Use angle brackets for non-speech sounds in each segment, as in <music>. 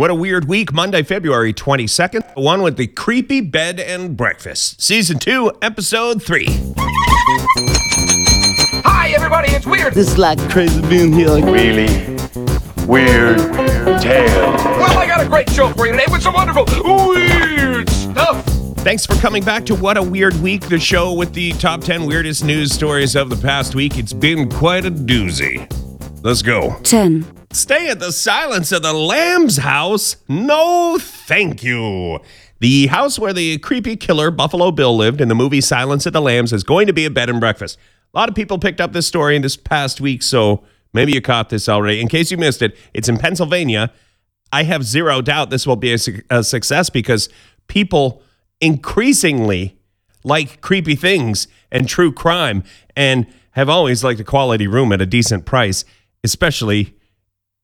What a weird week, Monday, February 22nd. The one with the creepy bed and breakfast. Season 2, Episode 3. Hi, everybody, it's Weird. This is like crazy being here. Like, really weird tale. Well, I got a great show for you today with some wonderful weird stuff. Thanks for coming back to What a Weird Week, the show with the top 10 weirdest news stories of the past week. It's been quite a doozy. Let's go. 10, Stay at the Silence of the Lambs house? No, thank you. The house where the creepy killer Buffalo Bill lived in the movie Silence of the Lambs is going to be a bed and breakfast. A lot of people picked up this story in this past week, so maybe you caught this already. In case you missed it, it's in Pennsylvania. I have zero doubt this will be a, su- a success because people increasingly like creepy things and true crime and have always liked a quality room at a decent price, especially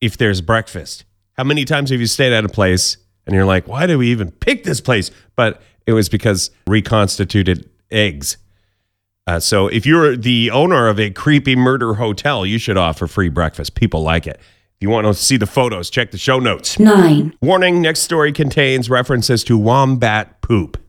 if there's breakfast. How many times have you stayed at a place and you're like, why did we even pick this place? But it was because reconstituted eggs. Uh, so if you're the owner of a creepy murder hotel, you should offer free breakfast. People like it. If you want to see the photos, check the show notes. 9, Warning next story contains references to wombat poop.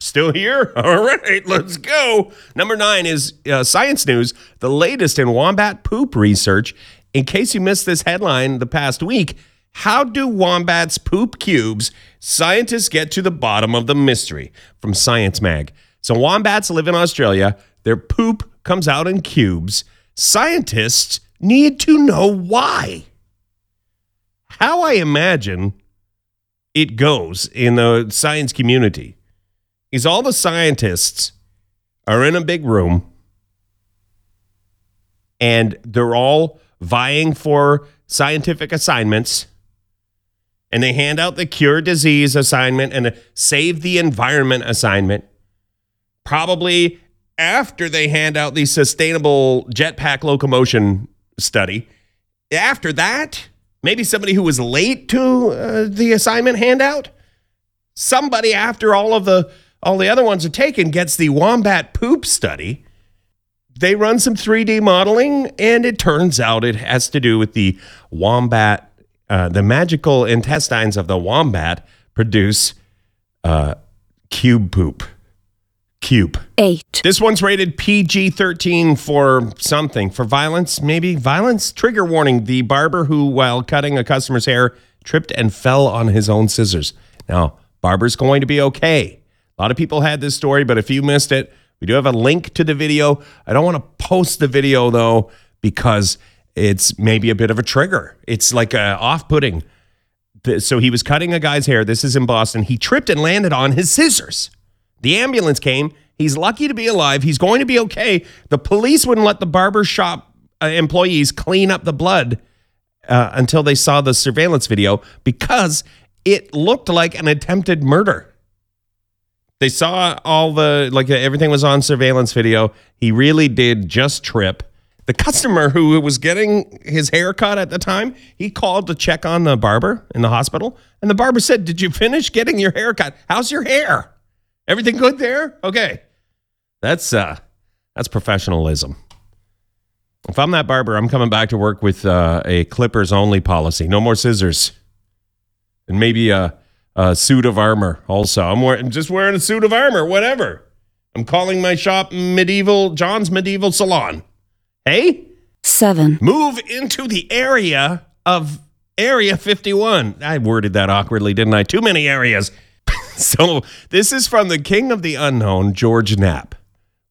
Still here? <laughs> All right, let's go. Number nine is uh, science news, the latest in wombat poop research. In case you missed this headline the past week, how do wombats poop cubes? Scientists get to the bottom of the mystery from Science Mag. So, wombats live in Australia. Their poop comes out in cubes. Scientists need to know why. How I imagine it goes in the science community is all the scientists are in a big room and they're all vying for scientific assignments and they hand out the cure disease assignment and the save the environment assignment probably after they hand out the sustainable jetpack locomotion study after that maybe somebody who was late to uh, the assignment handout somebody after all of the all the other ones are taken gets the wombat poop study they run some 3d modeling and it turns out it has to do with the wombat uh, the magical intestines of the wombat produce uh, cube poop cube 8, this one's rated PG 13 for something, for violence, maybe violence. Trigger warning the barber who, while cutting a customer's hair, tripped and fell on his own scissors. Now, barber's going to be okay. A lot of people had this story, but if you missed it, we do have a link to the video. I don't want to post the video though, because it's maybe a bit of a trigger. It's like a off putting. So he was cutting a guy's hair. This is in Boston. He tripped and landed on his scissors. The ambulance came. He's lucky to be alive. He's going to be okay. The police wouldn't let the barber shop uh, employees clean up the blood uh, until they saw the surveillance video because it looked like an attempted murder. They saw all the, like everything was on surveillance video. He really did just trip. The customer who was getting his hair cut at the time, he called to check on the barber in the hospital. And the barber said, Did you finish getting your hair cut? How's your hair? Everything good there? Okay. That's uh that's professionalism. If I'm that barber, I'm coming back to work with uh, a clippers only policy. No more scissors. And maybe a, a suit of armor also. I'm wearing just wearing a suit of armor, whatever. I'm calling my shop medieval John's medieval salon. Hey? 7, move into the area of Area 51. I worded that awkwardly, didn't I? Too many areas. <laughs> so, this is from the king of the unknown, George Knapp.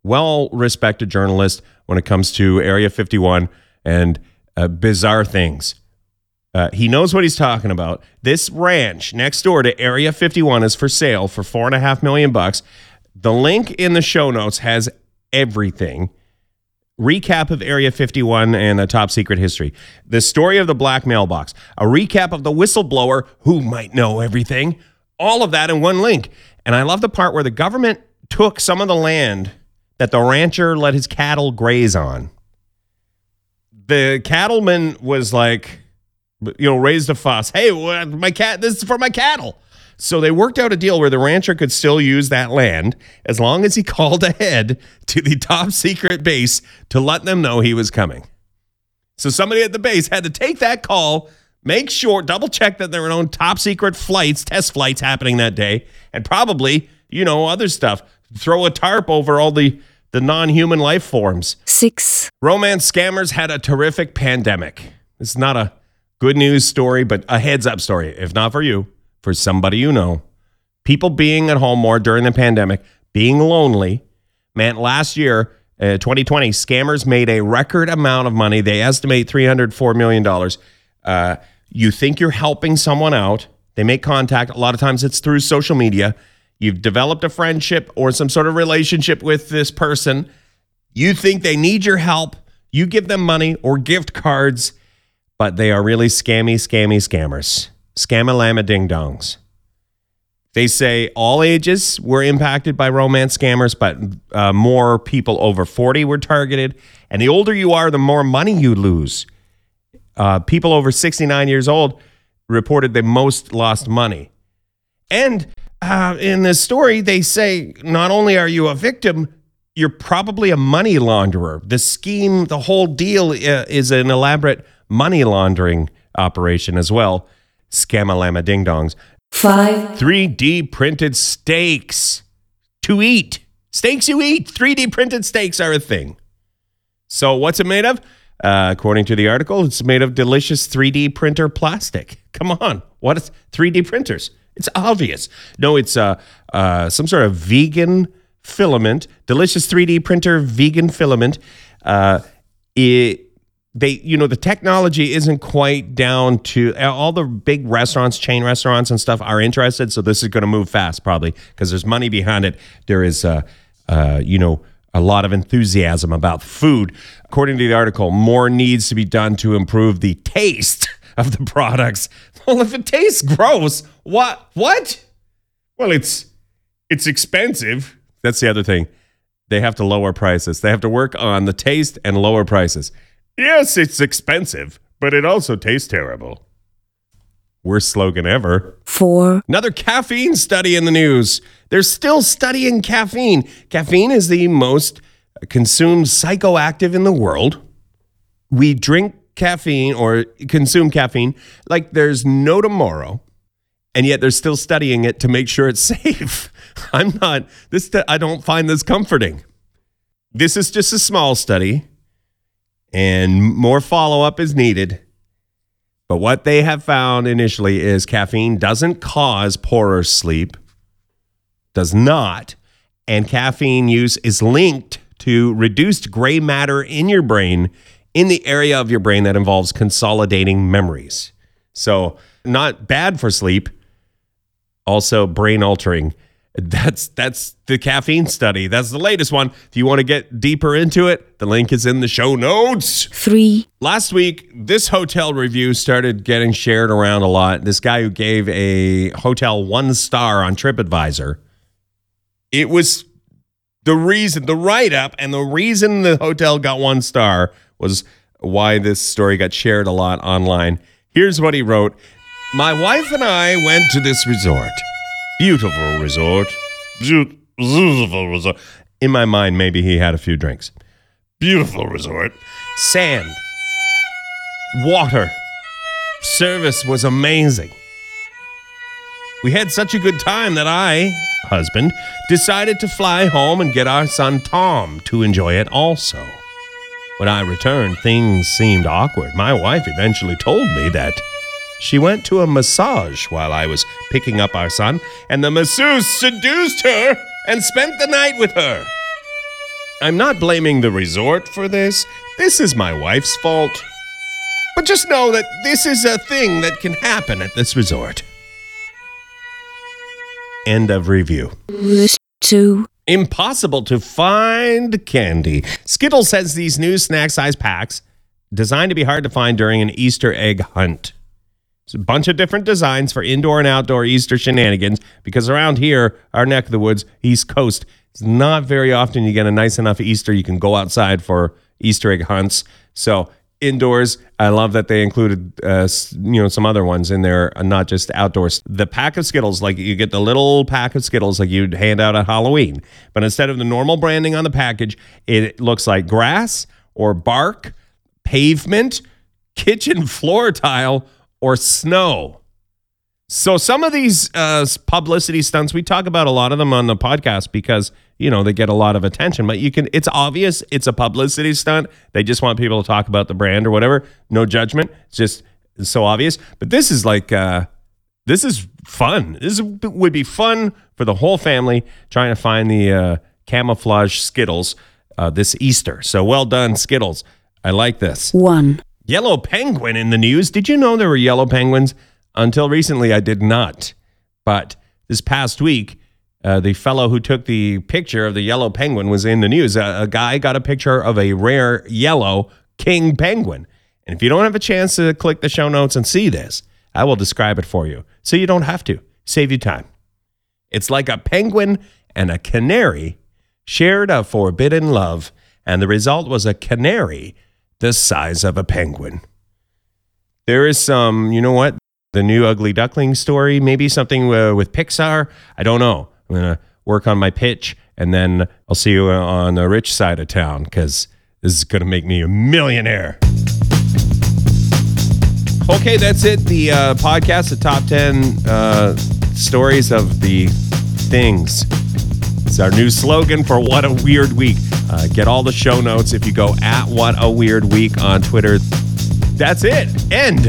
Well respected journalist when it comes to Area 51 and uh, bizarre things. Uh, he knows what he's talking about. This ranch next door to Area 51 is for sale for four and a half million bucks. The link in the show notes has everything recap of Area 51 and a top secret history, the story of the black mailbox, a recap of the whistleblower who might know everything, all of that in one link. And I love the part where the government took some of the land that the rancher let his cattle graze on. The cattleman was like, you know, raised a fuss. Hey, my cat, this is for my cattle. So they worked out a deal where the rancher could still use that land as long as he <laughs> called ahead to the top secret base to let them know he was coming. So somebody at the base had to take that call, Make sure, double check that there were no top secret flights, test flights happening that day, and probably, you know, other stuff. Throw a tarp over all the, the non human life forms. 6, Romance scammers had a terrific pandemic. It's not a good news story, but a heads up story. If not for you, for somebody you know. People being at home more during the pandemic, being lonely, meant last year, uh, 2020, scammers made a record amount of money. They estimate $304 million. Uh, you think you're helping someone out, they make contact. A lot of times it's through social media. You've developed a friendship or some sort of relationship with this person. You think they need your help. You give them money or gift cards, but they are really scammy, scammy scammers. Scamalama ding dongs. They say all ages were impacted by romance scammers, but uh, more people over 40 were targeted. And the older you are, the more money you lose. Uh, people over 69 years old reported they most lost money. And uh, in this story, they say not only are you a victim, you're probably a money launderer. The scheme, the whole deal uh, is an elaborate money laundering operation as well. Scamalama ding dongs. 5, 3D printed steaks to eat. Steaks you eat. 3D printed steaks are a thing. So, what's it made of? Uh, according to the article, it's made of delicious 3D printer plastic. <laughs> Come on. What is 3D printers? It's obvious. No, it's uh, uh, some sort of vegan filament, delicious 3D printer vegan filament. Uh, it, they, you know, the technology isn't quite down to all the big restaurants, chain restaurants and stuff are interested. So this is going to move fast, probably because there's money behind it. There is, uh, uh, you know, a lot of enthusiasm about food. According to the article, more needs to be done to improve the taste of the products. <laughs> Well, if it tastes gross, what? What? Well, it's it's expensive. That's the other thing. They have to lower prices. They have to work on the taste and lower prices. Yes, it's expensive, but it also tastes terrible. Worst slogan ever. 4, Another caffeine study in the news. They're still studying caffeine. Caffeine is the most consumed psychoactive in the world. We drink caffeine or consume caffeine like there's no tomorrow. And yet they're still studying it to make sure it's <laughs> safe. I'm not this I don't find this comforting. This is just a small study and more follow-up is needed. But what they have found initially is caffeine doesn't cause poorer sleep, does not, and caffeine use is linked to reduced gray matter in your brain in the area of your brain that involves consolidating memories. So, not bad for sleep, also brain altering. That's that's the caffeine study. That's the latest one. If you want to get deeper into it, the link is in the show notes. 3, Last week, this hotel review started getting shared around a lot. This guy who gave a hotel one star on TripAdvisor. It was the reason, the write up, and the reason the hotel got one star was why this story got shared a lot online. Here's what he wrote My wife and I went to this resort. Beautiful resort. Beautiful resort. In my mind, maybe he had a few drinks. Beautiful resort. Sand water. Service was amazing. We had such a good time that I, husband, decided to fly home and get our son Tom to enjoy it also. When I returned, things seemed awkward. My wife eventually told me that she went to a massage while I was picking up our son, and the masseuse seduced her and spent the night with her. I'm not blaming the resort for this. This is my wife's fault. But just know that this is a thing that can happen at this resort. End of review. 2, Impossible to find candy. Skittles has these new snack size packs designed to be hard to find during an Easter egg hunt. It's a bunch of different designs for indoor and outdoor Easter shenanigans because around here, our neck of the woods, East Coast, it's not very often you get a nice enough Easter you can go outside for Easter egg hunts. So indoors, I love that they included uh, you know some other ones in there, uh, not just outdoors. The pack of Skittles, like you get the little pack of Skittles like you'd hand out at Halloween, but instead of the normal branding on the package, it looks like grass or bark, pavement, kitchen <laughs> floor tile, or snow. So some of these uh, publicity stunts, we talk about a lot of them on the podcast because you know they get a lot of attention. But you can, it's obvious it's a publicity stunt. They just want people to talk about the brand or whatever. No judgment. It's just so obvious. But this is like, uh, this is fun. This would be fun for the whole family trying to find the uh, camouflage Skittles uh, this Easter. So well done, Skittles. I like this. 1. Yellow penguin in the news. Did you know there were yellow penguins? Until recently, I did not. But this past week, uh, the fellow who took the picture of the yellow penguin was in the news. A, a guy got a picture of a rare yellow king penguin. And if you don't have a chance to click the show notes and see this, I will describe it for you so you don't have to. Save you time. It's like a penguin and a canary shared a forbidden love, and the result was a canary the size of a penguin. There is some, you know what? The new Ugly Duckling story, maybe something with Pixar. I don't know. I'm going to work on my pitch and then I'll see you on the rich side of town because this is going to make me a millionaire. Okay, that's it. The uh, podcast, the top 10 uh, stories of the things. It's our new slogan for What a Weird Week. Uh, get all the show notes if you go at What a Weird Week on Twitter. That's it. End.